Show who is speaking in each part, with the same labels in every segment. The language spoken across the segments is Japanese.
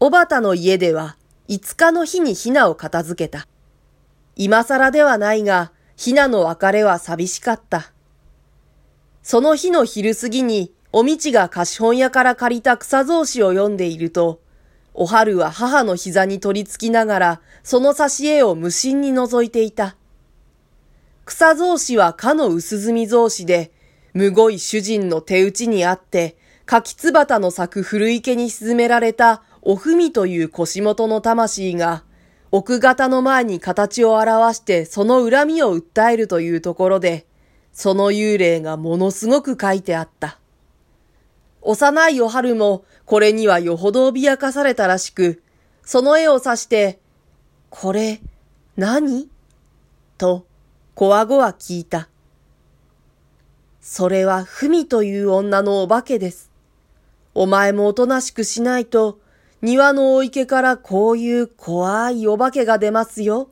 Speaker 1: おばたの家では5日の日にひなを片付けた。今更ではないが、ひなの別れは寂しかった。その日の昼過ぎに、おみちが貸本屋から借りた草草子を読んでいると、おはるは母の膝に取り付きながら、その挿絵を無心に覗いていた。草草子はかの薄墨草子で、むごい主人の手打ちにあって、柿つばたの咲く古池に沈められたおふみという腰元の魂が、奥方の前に形を表してその恨みを訴えるというところで、その幽霊がものすごく書いてあった。幼いお春もこれにはよほど脅かされたらしく、その絵を指して、これ、何？と、こわごわ聞いた。それはふみという女のお化けです。お前もおとなしくしないと、庭のお池からこういう怖いお化けが出ますよ。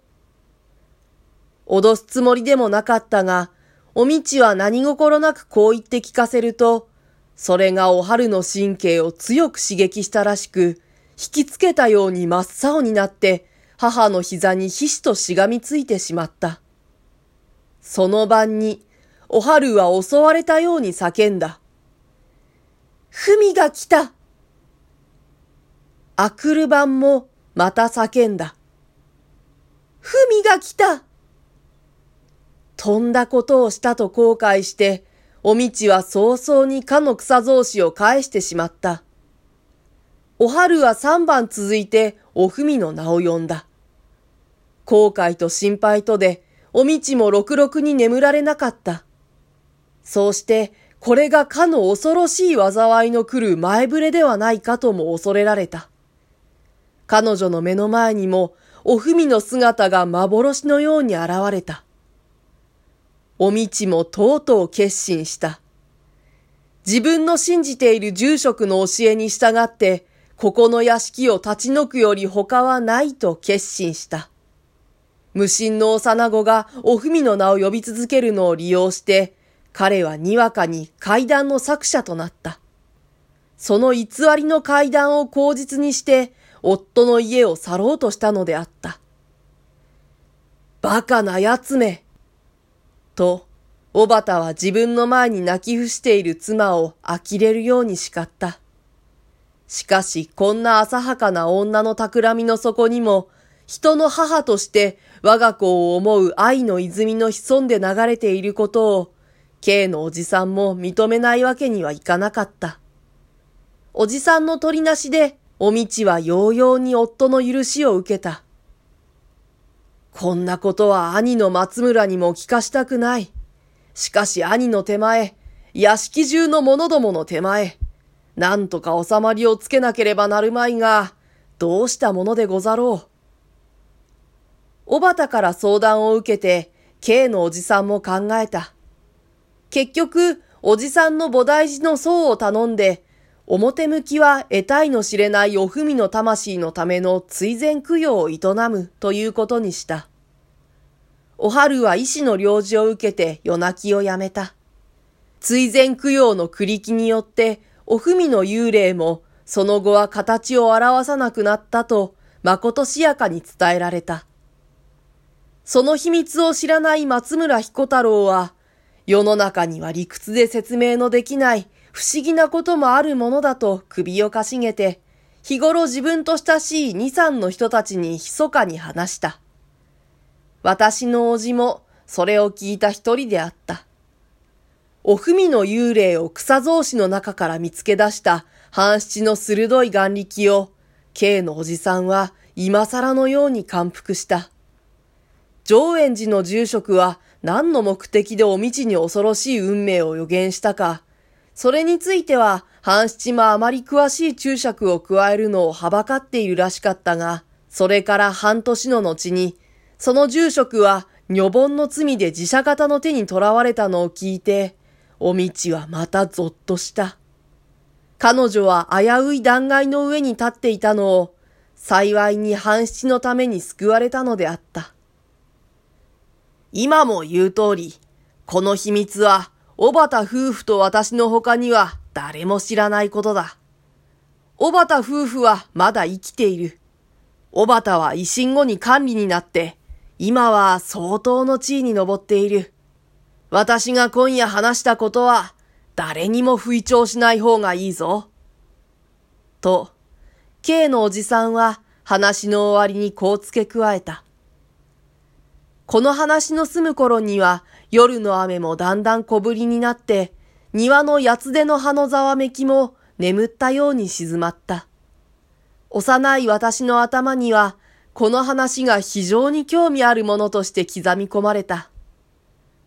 Speaker 1: 脅すつもりでもなかったが、おみちは何心なくこう言って聞かせると、それがお春の神経を強く刺激したらしく、引きつけたように真っ青になって、母の膝にひしとしがみついてしまった。その晩に、お春は襲われたように叫んだ。ふみが来たあくる晩もまた叫んだ。ふみが来た飛んだことをしたと後悔して、おみちは早々にかの草草子を返してしまった。お春は三番続いておふみの名を呼んだ。後悔と心配とで、おみちもろくろくに眠られなかった。そうして、これがかの恐ろしい災いの来る前触れではないかとも恐れられた。彼女の目の前にも、おふみの姿が幻のように現れた。おみちもとうとう決心した。自分の信じている住職の教えに従って、ここの屋敷を立ち退くより他はないと決心した。無心の幼子がおふみの名を呼び続けるのを利用して、彼はにわかに階段の作者となった。その偽りの階段を口実にして、夫の家を去ろうとしたのであった。バカな奴めと、おばたは自分の前に泣き伏している妻を呆れるように叱った。しかし、こんな浅はかな女の企みの底にも、人の母として我が子を思う愛の泉の潜んで流れていることを、K のおじさんも認めないわけにはいかなかった。おじさんの取りなしで、おみちはようように夫の許しを受けた。こんなことは兄の松村にも聞かしたくない。しかし兄の手前、屋敷中の者どもの手前、なんとか収まりをつけなければなるまいが、どうしたものでござろう。おばたから相談を受けて、K のおじさんも考えた。結局、おじさんの菩提寺の僧を頼んで、表向きは得体の知れないおふみの魂のための追善供養を営むということにした。おはるは医師の領事を受けて夜泣きをやめた。追善供養の繰り木によって、おふみの幽霊もその後は形を表さなくなったと、まことしやかに伝えられた。その秘密を知らない松村彦太郎は、世の中には理屈で説明のできない不思議なこともあるものだと首をかしげて、日頃自分と親しい二三の人たちに密かに話した。私の叔父もそれを聞いた一人であった。おふみの幽霊を草草子の中から見つけ出した半七の鋭い眼力を、K のおじさんは今更のように感服した。上園寺の住職は何の目的でお道に恐ろしい運命を予言したか、それについては、半七もあまり詳しい注釈を加えるのをはばかっているらしかったが、それから半年の後に、その住職は女盆の罪で自社型の手に囚われたのを聞いて、おみちはまたぞっとした。彼女は危うい断崖の上に立っていたのを、幸いに半七のために救われたのであった。今も言う通り、この秘密は小畑夫婦と私の他には誰も知らないことだ。小畑夫婦はまだ生きている。小畑は維新後に管理になって、今は相当の地位に上っている。私が今夜話したことは、誰にも吹聴しない方がいいぞ。と、K のおじさんは話の終わりにこう付け加えた。この話の済む頃には夜の雨もだんだん小降りになって、庭の八つ手の葉のざわめきも眠ったように静まった。幼い私の頭には、この話が非常に興味あるものとして刻み込まれた。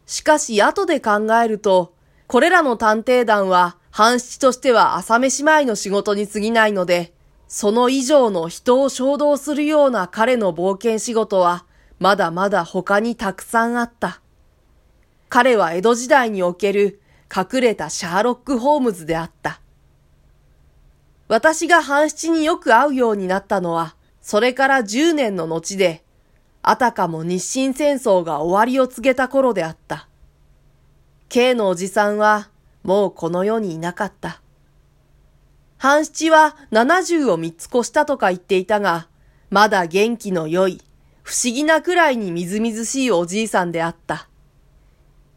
Speaker 1: しかし後で考えると、これらの探偵団は、半七としては朝飯前の仕事に過ぎないので、その以上の人を衝動するような彼の冒険仕事は、まだまだ他にたくさんあった。彼は江戸時代における隠れたシャーロック・ホームズであった。私が半七によく会うようになったのは、それから10年の後で、あたかも日清戦争が終わりを告げた頃であった。K のおじさんは、もうこの世にいなかった。半七は70を三つ越したとか言っていたが、まだ元気の良い、不思議なくらいにみずみずしいおじいさんであった。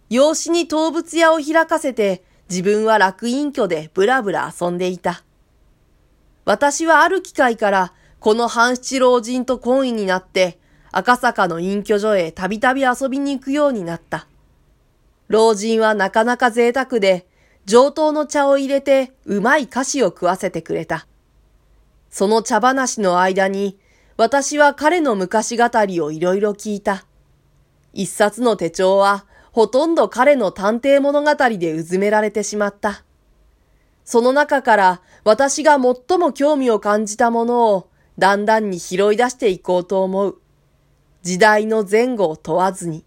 Speaker 1: 養子に動物屋を開かせて、自分は楽隠居でぶらぶら遊んでいた。私はある機会から、この半七老人と懇意になって、赤坂の隠居所へたびたび遊びに行くようになった。老人はなかなか贅沢で、上等の茶を入れてうまい菓子を食わせてくれた。その茶話の間に、私は彼の昔語りをいろいろ聞いた。一冊の手帳は、ほとんど彼の探偵物語でうずめられてしまった。その中から私が最も興味を感じたものをだんだんに拾い出していこうと思う。時代の前後を問わずに。